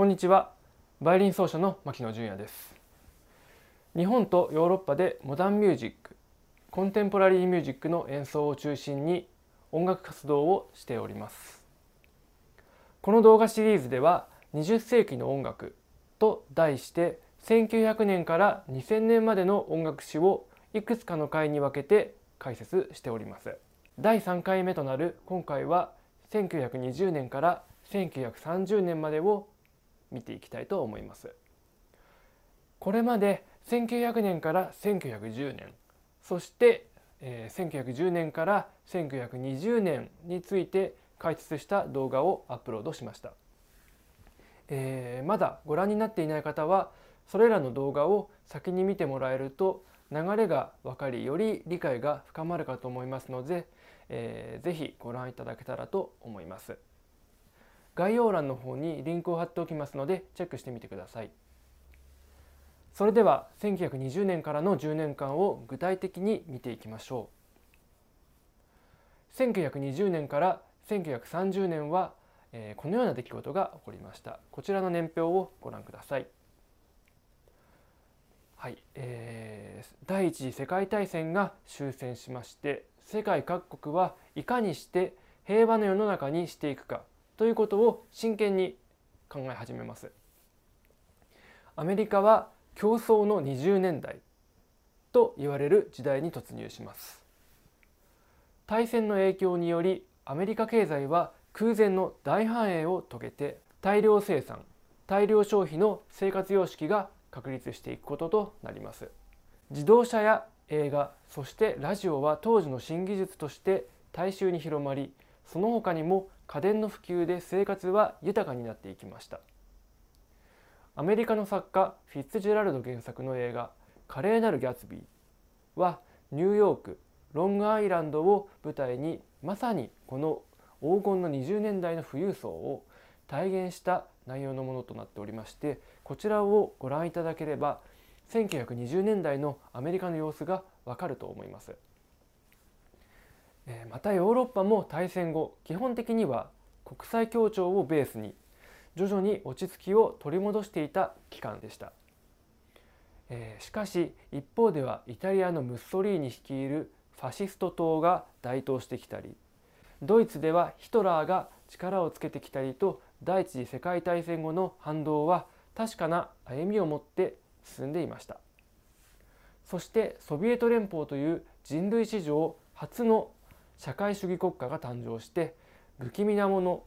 こんにちは。バイオリン奏者の牧野純也です。日本とヨーロッパでモダンミュージックコンテンポラリーミュージックの演奏を中心に音楽活動をしております。この動画シリーズでは20世紀の音楽と題して1900年から2000年までの音楽史をいくつかの回に分けて解説しております。第3回目となる今回は1920年から1930年までを見ていきたいと思いますこれまで1900年から1910年そして、え、1910年から1920年について解説した動画をアップロードしました、えー、まだご覧になっていない方はそれらの動画を先に見てもらえると流れが分かりより理解が深まるかと思いますので、えー、ぜひご覧いただけたらと思います。概要欄の方にリンクを貼っておきますのでチェックしてみてください。それでは1920年からの10年間を具体的に見ていきましょう。1920年から1930年は、えー、このような出来事が起こりました。こちらの年表をご覧ください。はい、えー、第一次世界大戦が終戦しまして世界各国はいかにして平和の世の中にしていくかということを真剣に考え始めます。アメリカは競争の20年代と言われる時代に突入します。大戦の影響によりアメリカ経済は空前の大繁栄を遂げて大量生産大量消費の生活様式が確立していくこととなります自動車や映画そしてラジオは当時の新技術として大衆に広まりその他にも家電の普及で生活は豊かになっていきました。アメリカの作家フィッツジェラルド原作の映画「華麗なるギャツビー」はニューヨークロングアイランドを舞台にまさにこの黄金の20年代の富裕層を体現した内容のものとなっておりましてこちらをご覧いただければ1920年代のアメリカの様子がわかると思います。またヨーロッパも大戦後基本的には国際協調をベースに徐々に落ち着きを取り戻していた期間でした、えしかし一方ではイタリアのムッソリーニ率いるファシスト党が台頭してきたりドイツではヒトラーが力をつけてきたりと第一次世界大戦後の反動は確かな歩みを持って進んでいました。そしてソビエト連邦という人類史上初の社会主義国家が誕生して不気味なもの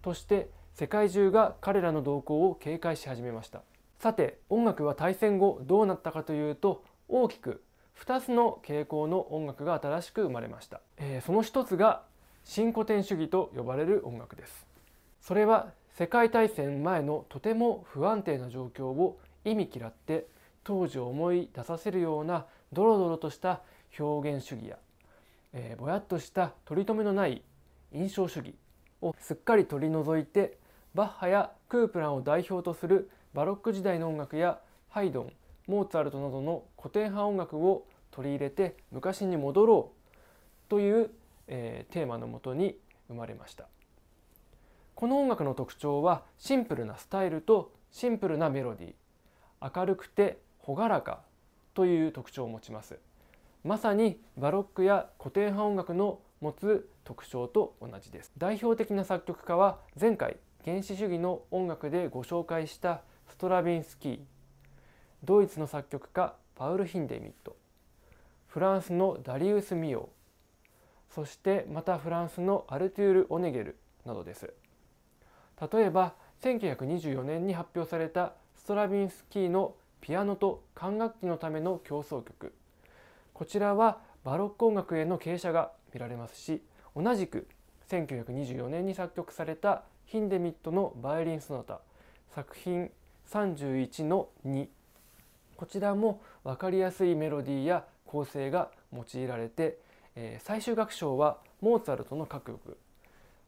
として世界中が彼らの動向を警戒し始めました。さて音楽は大戦後どうなったかというと大きく2つの傾向の音楽が新しく生まれました、えー、その一つが新古典主義と呼ばれる音楽です。それは世界大戦前のとても不安定な状況を意味嫌って当時を思い出させるようなドロドロとした表現主義や、えー、ぼやっとした取り留めのない印象主義をすっかり取り除いてバッハやクープランを代表とするバロック時代の音楽やハイドンモーツァルトなどの古典派音楽を取り入れて昔に戻ろうという、えー、テーマのもとに生まれました。この音楽の特徴はシンプルなスタイルとシンプルなメロディー明るくて朗らかという特徴を持ちますまさにバロックや古典派音楽の持つ特徴と同じです。代表的な作曲家は前回原始主義の音楽でご紹介したストラビンスキードイツの作曲家パウル・ヒンデミットフランスのダリウス・ミオそしてまたフランスのアルテュール・オネゲルなどです。例えば1924年に発表されたストラビンスキーのピアノと管楽器のための協奏曲。こちらはバロック音楽への傾斜が見られますし同じく1924年に作曲されたヒンデミットのバイオリン・ソナタ作品31の2こちらも分かりやすいメロディーや構成が用いられて、え、最終楽章はモーツァルトの各曲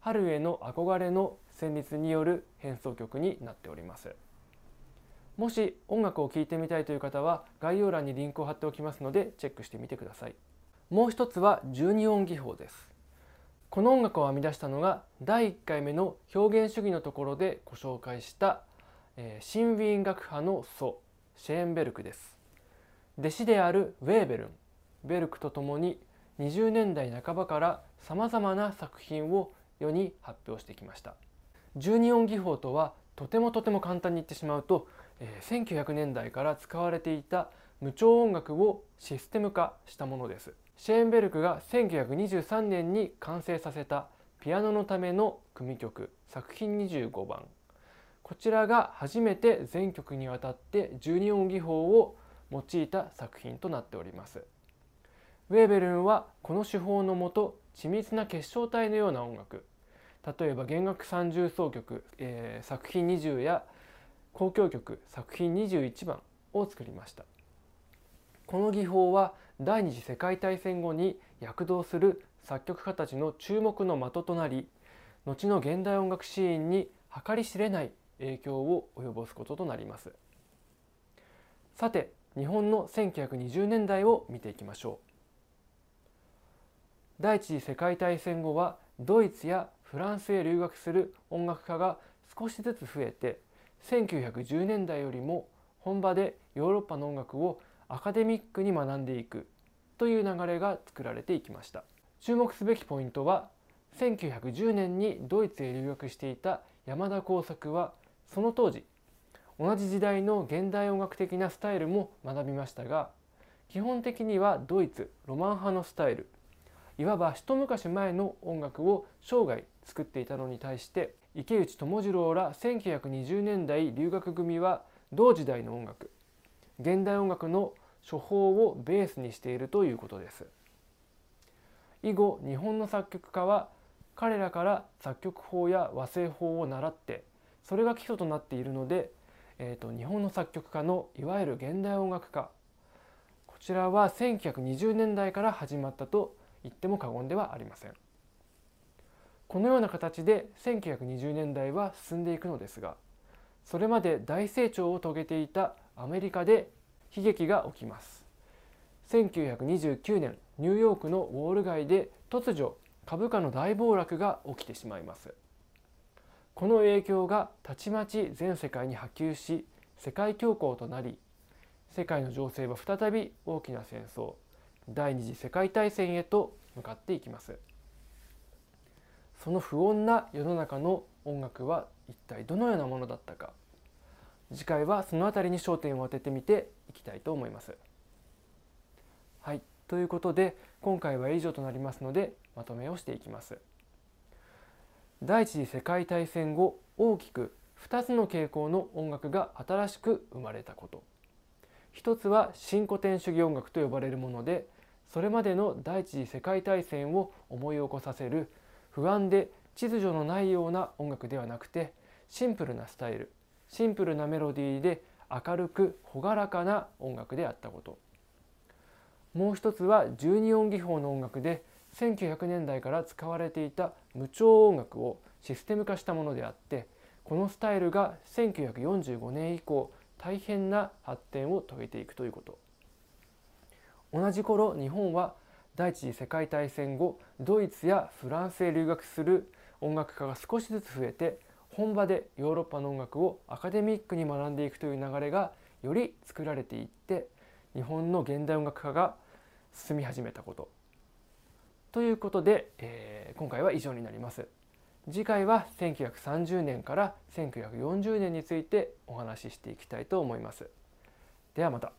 春への憧れの旋律による変奏曲になっております。もし音楽を聴いてみたいという方は概要欄にリンクを貼っておきますのでチェックしてみてください。もう一つは12音技法です。この音楽を編み出したのが第1回目の表現主義のところでご紹介したえー、新ウィーン学派の祖シェーンベルクです。弟子であるウェーベルンベルクとともに20年代半ばからさまざまな作品を世に発表してきました。12音技法とはとてもとても簡単に言ってしまうと、えー、1900年代から使われていた無調音楽をシステム化したものです。シェーンベルクが1923年に完成させたピアノのための組曲作品25番。こちらが初めて全曲にわたって12音技法を用いた作品となっております。ウェーベルンはこの手法のもと緻密な結晶体のような音楽。例えば弦楽三重奏曲、えー、作品20や交響曲作品21番を作りました。この技法は第二次世界大戦後に躍動する作曲家たちの注目の的となり後の現代音楽シーンに計り知れない影響を及ぼすこととなります。さて日本の1920年代を見ていきましょう。第一次世界大戦後はドイツやフランスへ留学する音楽家が少しずつ増えて1910年代よりも本場でヨーロッパの音楽をアカデミックに学んでいくという流れが作られていきました。注目すべきポイントは1910年にドイツへ留学していた山田耕作はその当時同じ時代の現代音楽的なスタイルも学びましたが基本的にはドイツロマン派のスタイルいわば一昔前の音楽を生涯作っていたのに対して池内友次郎ら1920年代留学組は同時代の音楽現代音楽の処方をベースにしているということです以後日本の作曲家は彼らから作曲法や和声法を習ってそれが基礎となっているので、えーと、日本の作曲家のいわゆる現代音楽家こちらは1920年代から始まったと言っても過言ではありません。このような形で1920年代は進んでいくのですがそれまで大成長を遂げていたアメリカで悲劇が起きます。1929年ニューヨークのウォール街で突如株価の大暴落が起きてしまいます。この影響がたちまち全世界に波及し世界恐慌となり世界の情勢は再び大きな戦争。第二次世界大戦へと向かっていきます。その不穏な世の中の音楽は一体どのようなものだったか次回はその辺りに焦点を当ててみていきたいと思います。はいということで今回は以上となりますのでまとめをしていきます。第一次世界大戦後大きく2つの傾向の音楽が新しく生まれたこと一つは新古典主義音楽と呼ばれるものでそれまでの第一次世界大戦を思い起こさせる不安で秩序のないような音楽ではなくてシンプルなスタイルシンプルなメロディーで明るく朗らかな音楽であったこと。もう一つは12音技法の音楽で1900年代から使われていた無調音楽をシステム化したものであってこのスタイルが1945年以降大変な発展を遂げていくということ。同じ頃日本は第一次世界大戦後ドイツやフランスへ留学する音楽家が少しずつ増えて本場でヨーロッパの音楽をアカデミックに学んでいくという流れがより作られていって日本の現代音楽家が進み始めたことということで、えー、今回は以上になります。次回は1930年から1940年についてお話ししていきたいと思います。ではまた。